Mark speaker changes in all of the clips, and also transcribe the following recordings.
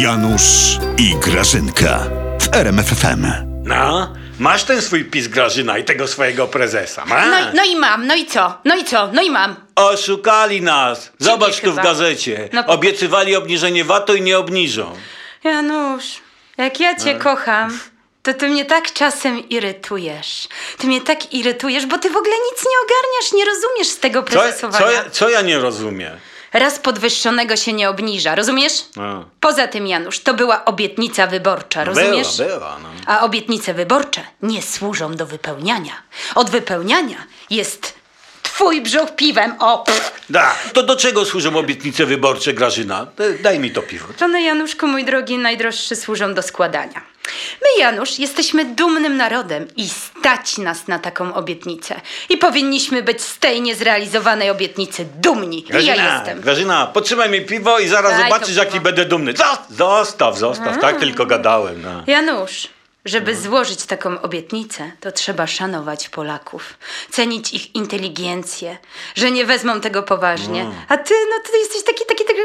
Speaker 1: Janusz i Grażynka w RMFFM.
Speaker 2: No, masz ten swój pis Grażyna i tego swojego prezesa, masz?
Speaker 3: No, i- no i mam, no i co? No i co? No i mam.
Speaker 2: Oszukali nas. Zobacz tu w
Speaker 3: chyba.
Speaker 2: gazecie.
Speaker 3: No.
Speaker 2: Obiecywali obniżenie VAT-u i nie obniżą.
Speaker 3: Janusz, jak ja
Speaker 2: No.
Speaker 3: cię kocham, to ty mnie tak czasem irytujesz. Ty mnie tak irytujesz, bo ty w ogóle nic nie ogarniasz, nie rozumiesz z tego
Speaker 2: Co,
Speaker 3: prezesowania.
Speaker 2: co, ja, co ja nie rozumiem?
Speaker 3: Raz podwyższonego się nie obniża, rozumiesz?
Speaker 2: No.
Speaker 3: Poza tym, Janusz, to była obietnica wyborcza, rozumiesz?
Speaker 2: Była, była, no.
Speaker 3: A obietnice wyborcze nie służą do wypełniania. Od wypełniania jest twój brzuch piwem. O, pff.
Speaker 2: Da, to do czego służą obietnice wyborcze, Grażyna? D- Daj mi to piwo.
Speaker 3: Żony Januszku, mój drogi, najdroższy służą do składania. My, Janusz, jesteśmy dumnym narodem i stać nas na taką obietnicę. I powinniśmy być z tej niezrealizowanej obietnicy dumni. I
Speaker 2: Grażyna,
Speaker 3: ja jestem.
Speaker 2: Grażyna, potrzymaj mi piwo i zaraz
Speaker 3: Daj
Speaker 2: zobaczysz, jaki będę dumny. Zo- Zostaw, zostaw, tak tylko gadałem. No.
Speaker 3: Janusz, żeby złożyć taką obietnicę, to trzeba szanować Polaków, cenić ich inteligencję, że nie wezmą tego poważnie. A ty, no ty jesteś taki, taki, taki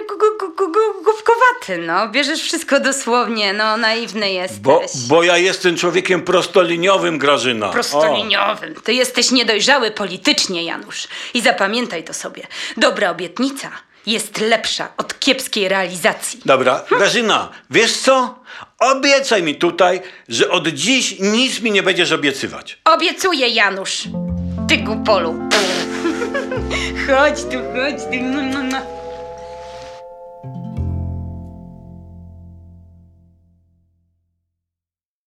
Speaker 3: głupkowaty, no. Bierzesz wszystko dosłownie, no, naiwny jesteś.
Speaker 2: Bo, bo ja jestem człowiekiem prostoliniowym, Grażyna. O.
Speaker 3: Prostoliniowym. Ty jesteś niedojrzały politycznie, Janusz. I zapamiętaj to sobie. Dobra obietnica jest lepsza od kiepskiej realizacji.
Speaker 2: Dobra, Grażyna, wiesz co? Obiecaj mi tutaj, że od dziś nic mi nie będziesz obiecywać.
Speaker 3: Obiecuję, Janusz. Ty głupolu. chodź tu, chodź tu. No, no, no.